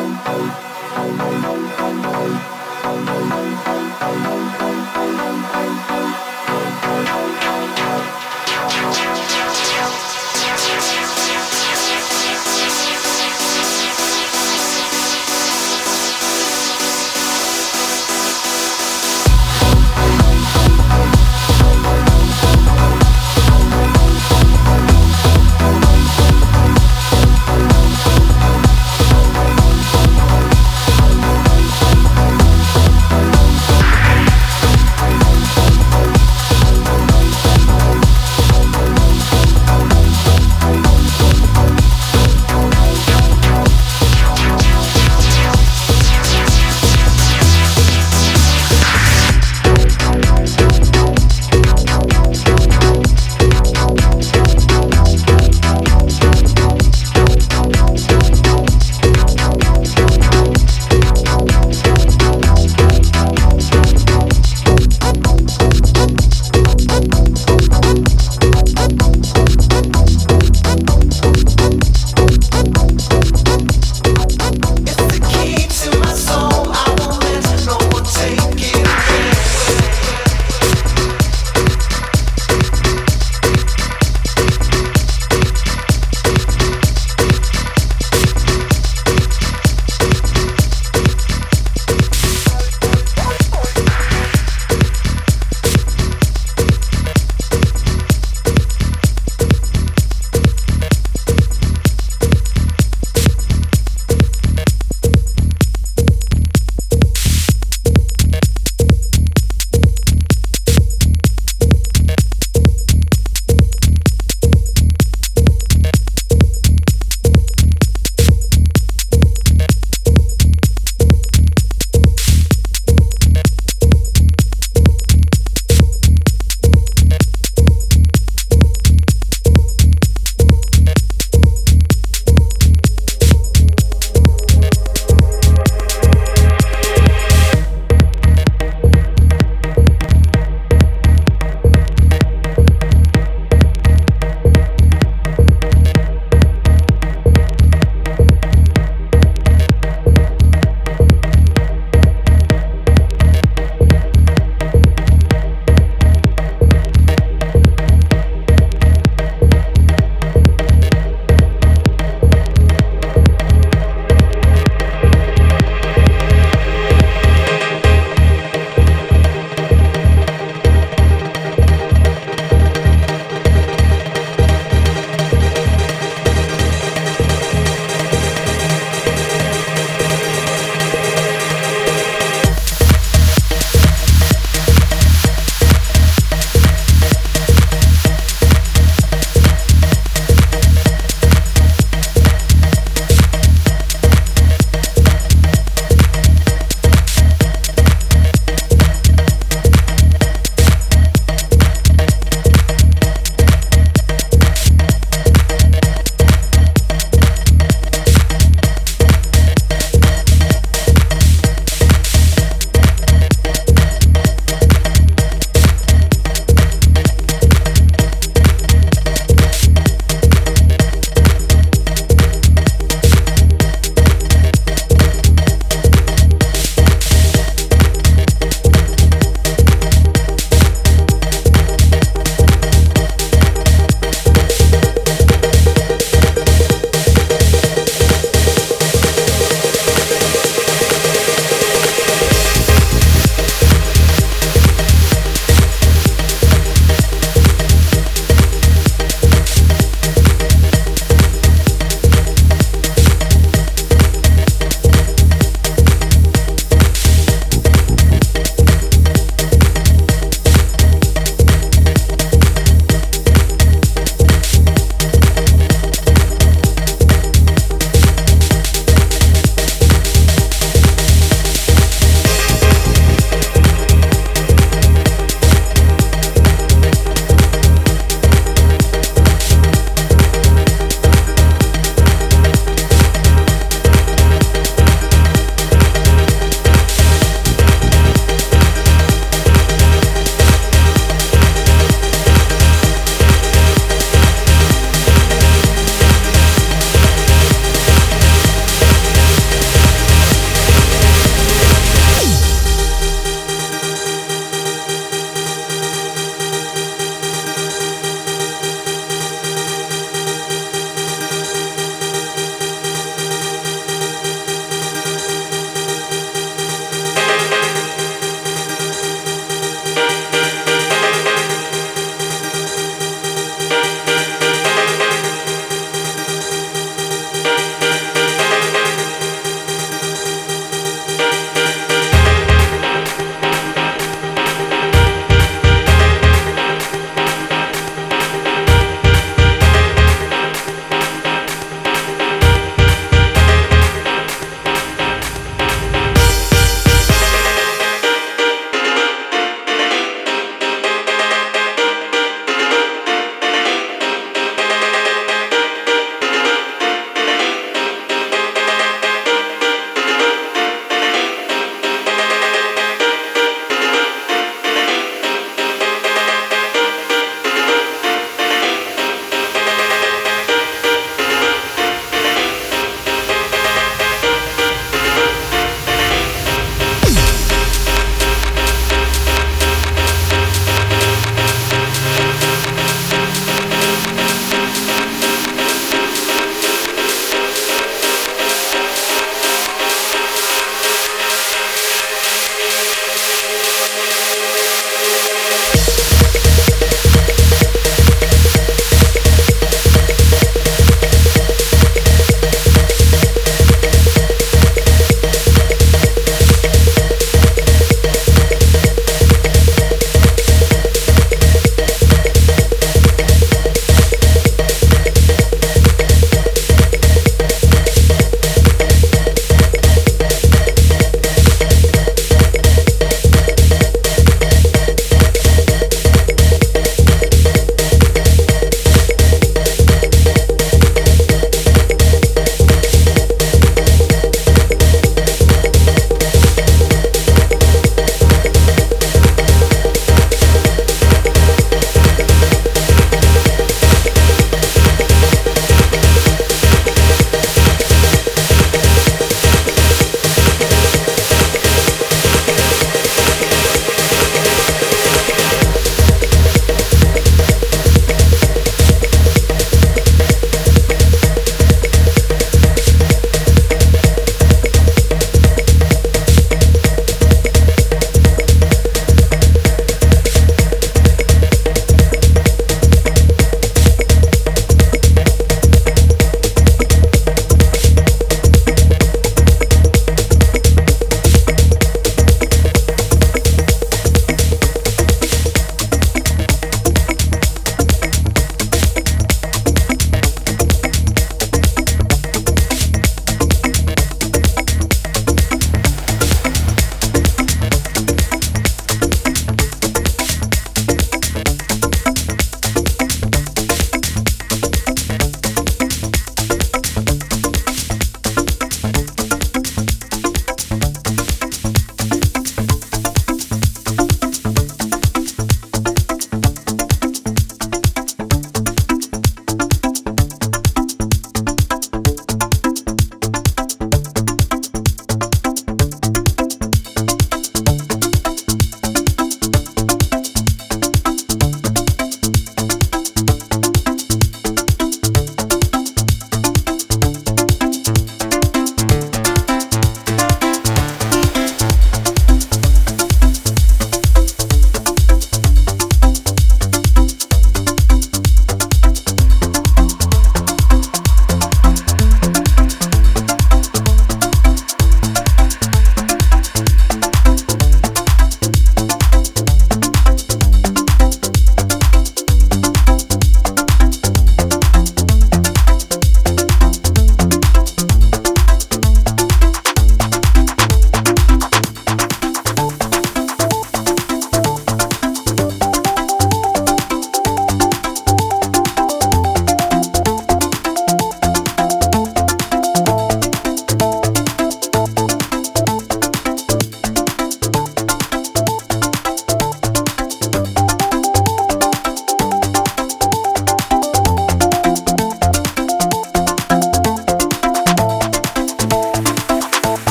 Thank you.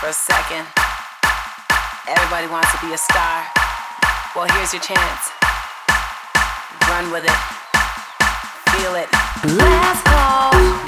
for a second. Everybody wants to be a star. Well, here's your chance. Run with it. Feel it. Last call.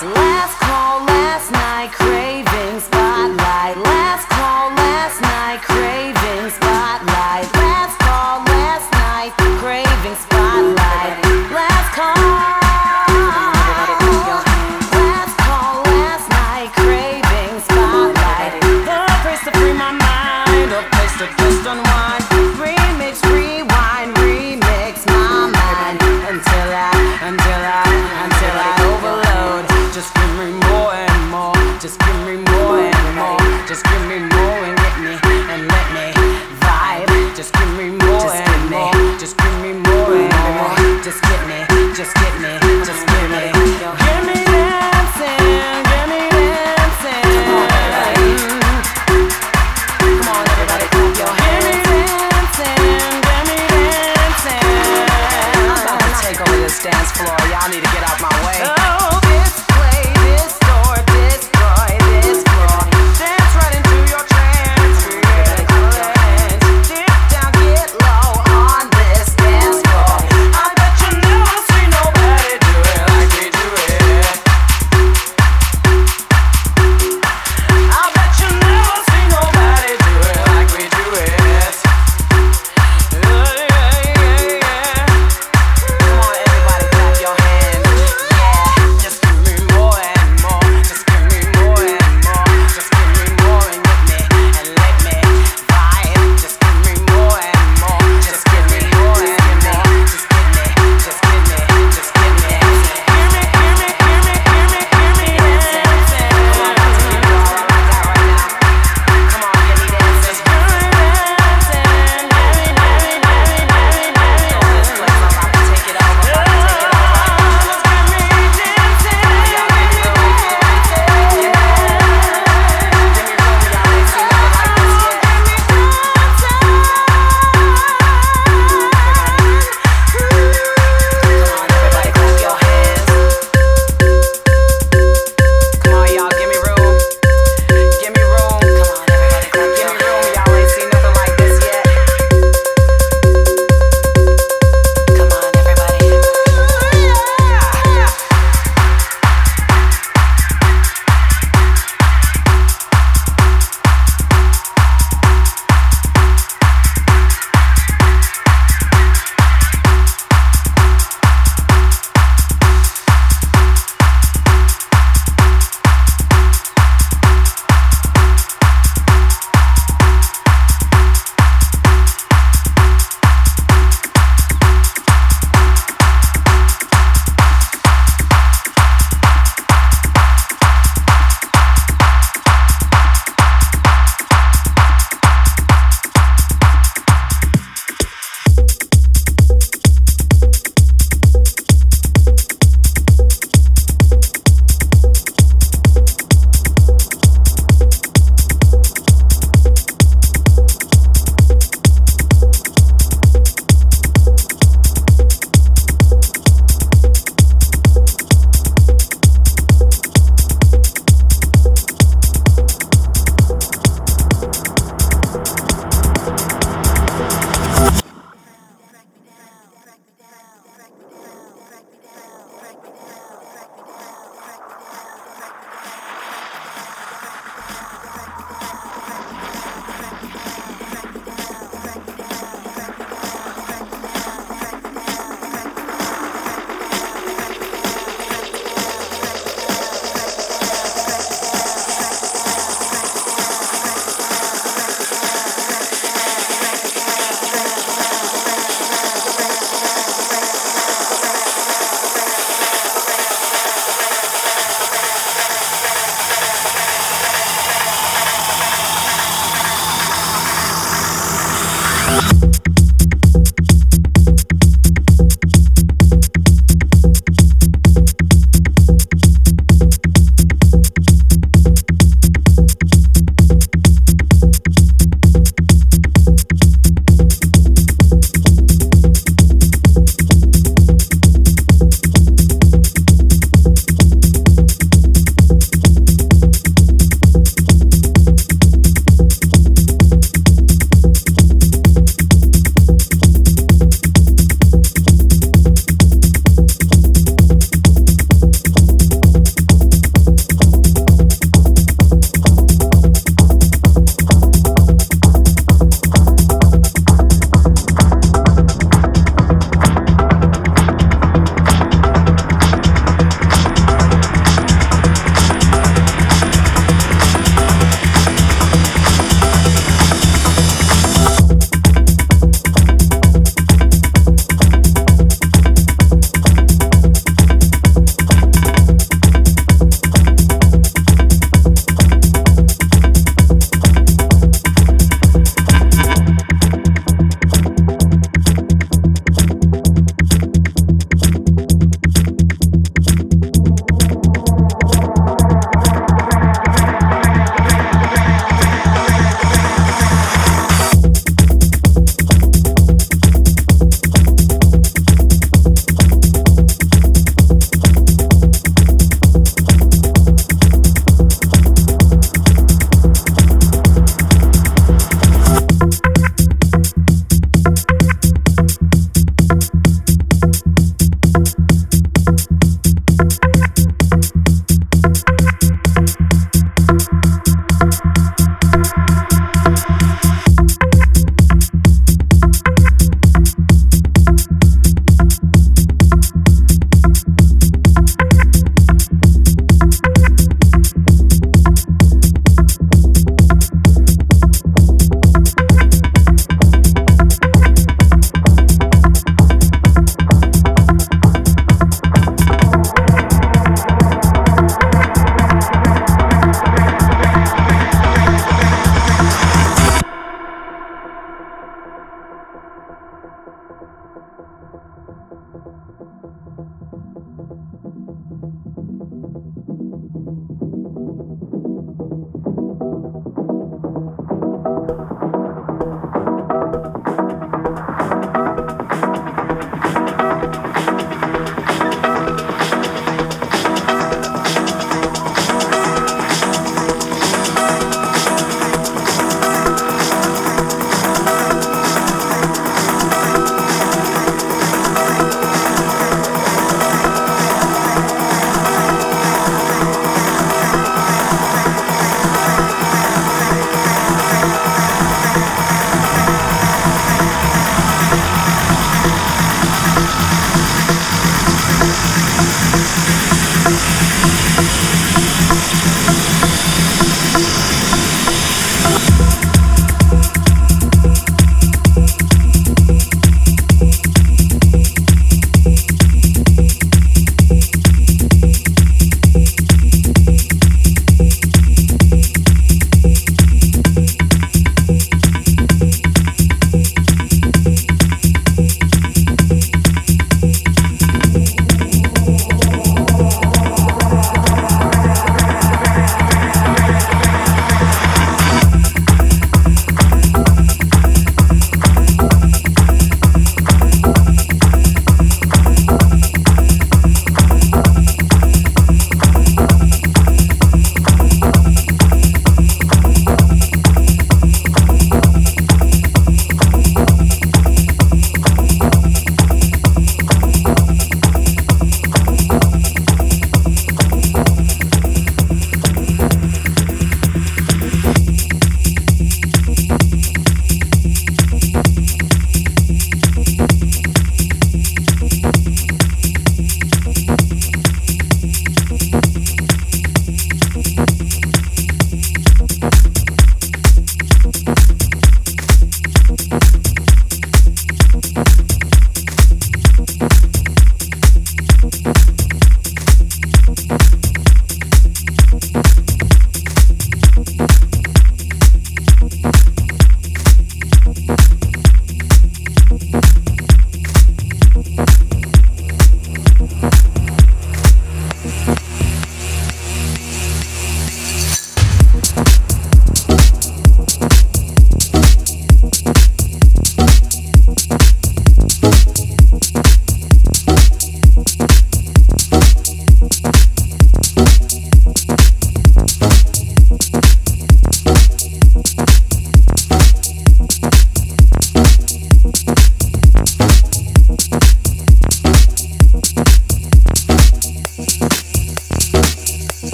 as light. skin in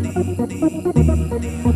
Ding, ding.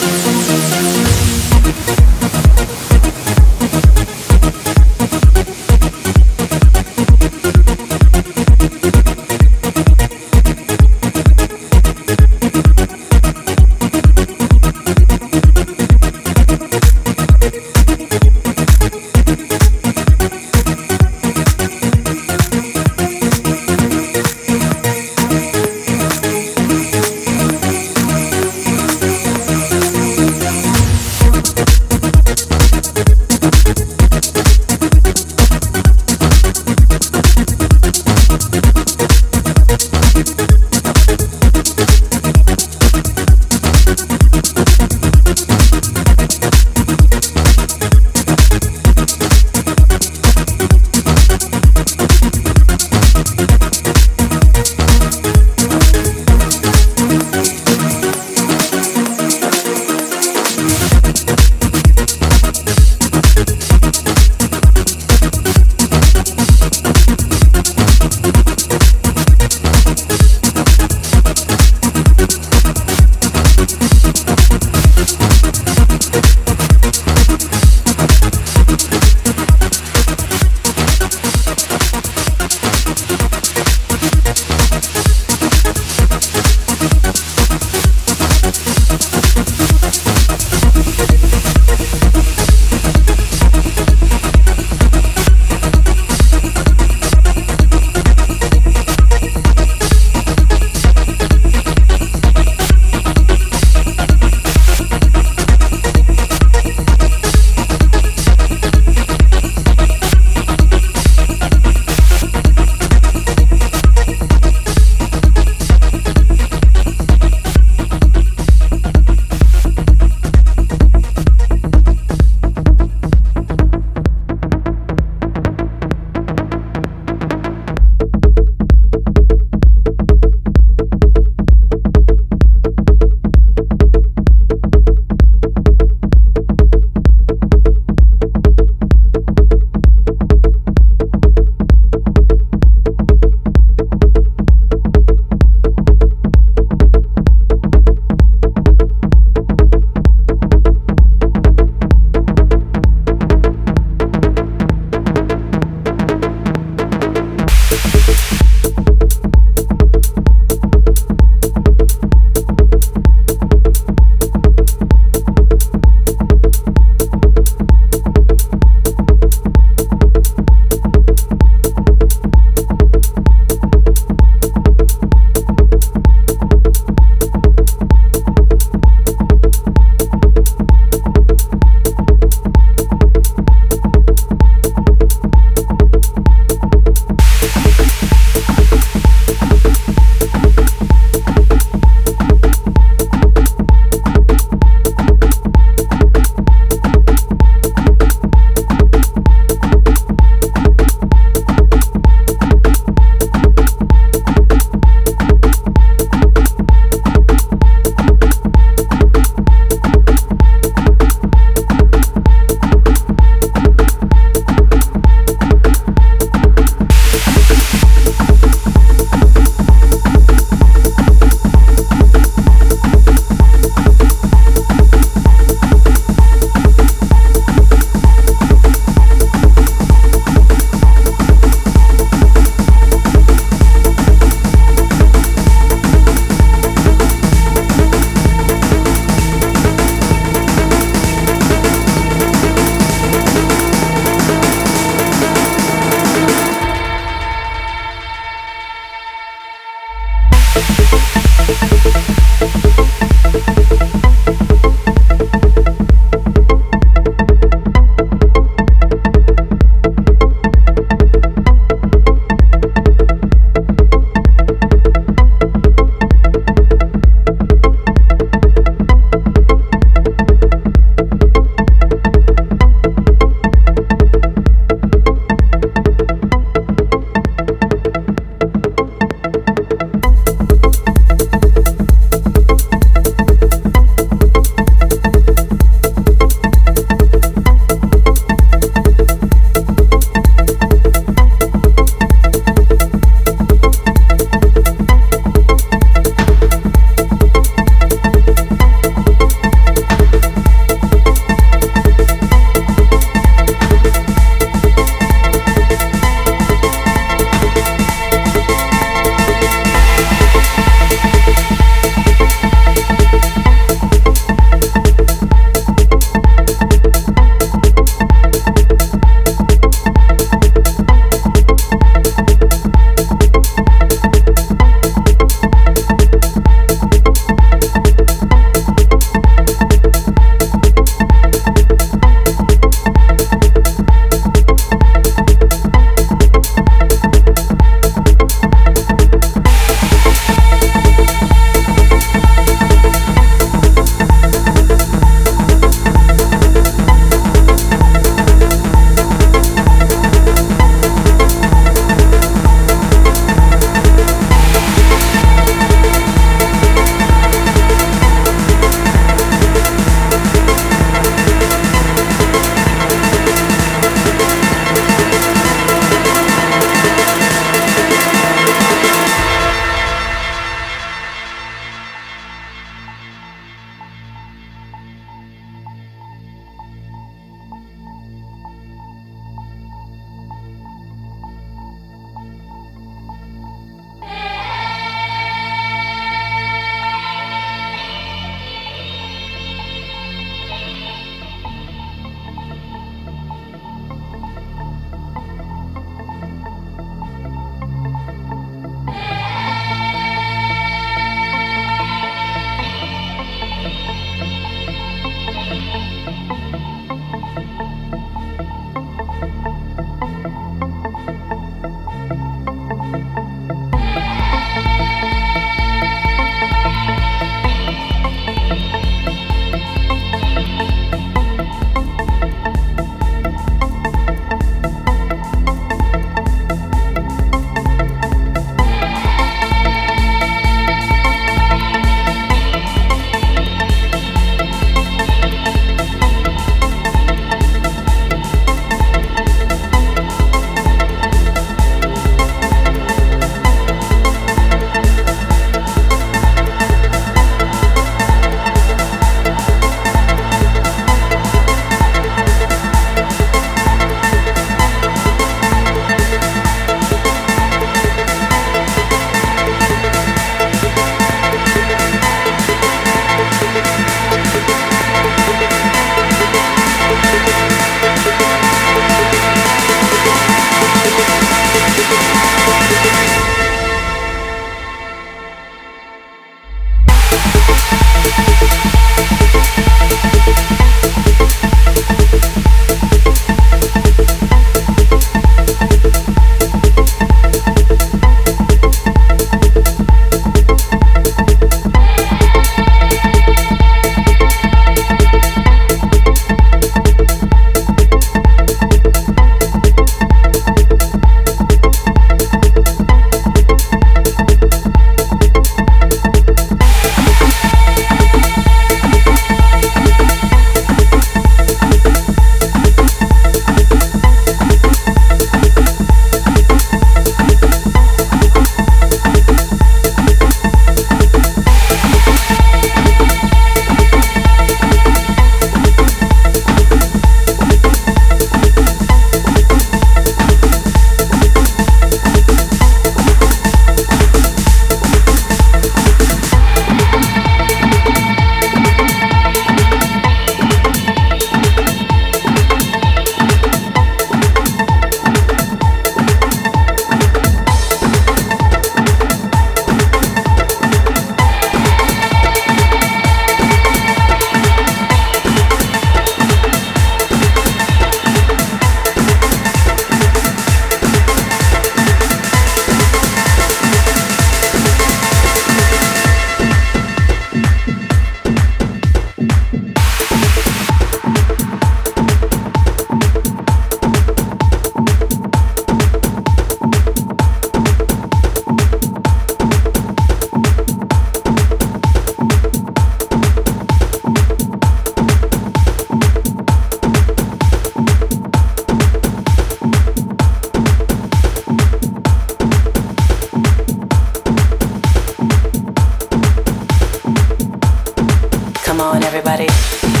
Come on, everybody.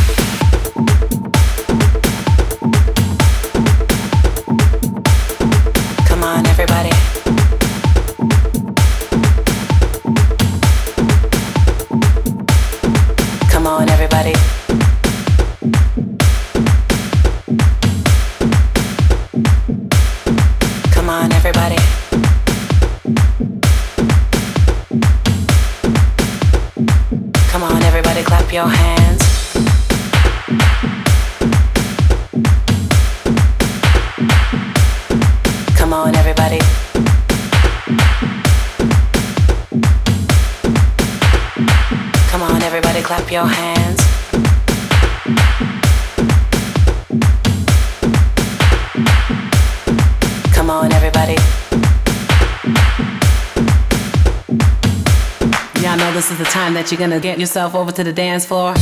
you're gonna get yourself over to the dance floor.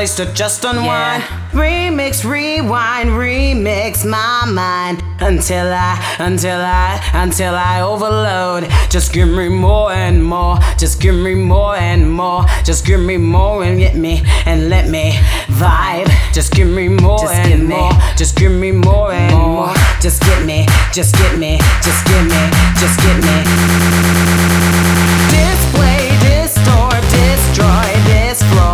place to just unwind. Yeah. Remix, rewind, remix my mind until I, until I, until I overload. Just give me more and more. Just give me more and more. Just give me more and get me and let me vibe. Just give me more just and more. Just give me more and more. more. Just get me, just get me, just get me, just get me. Display, distort, destroy, destroy.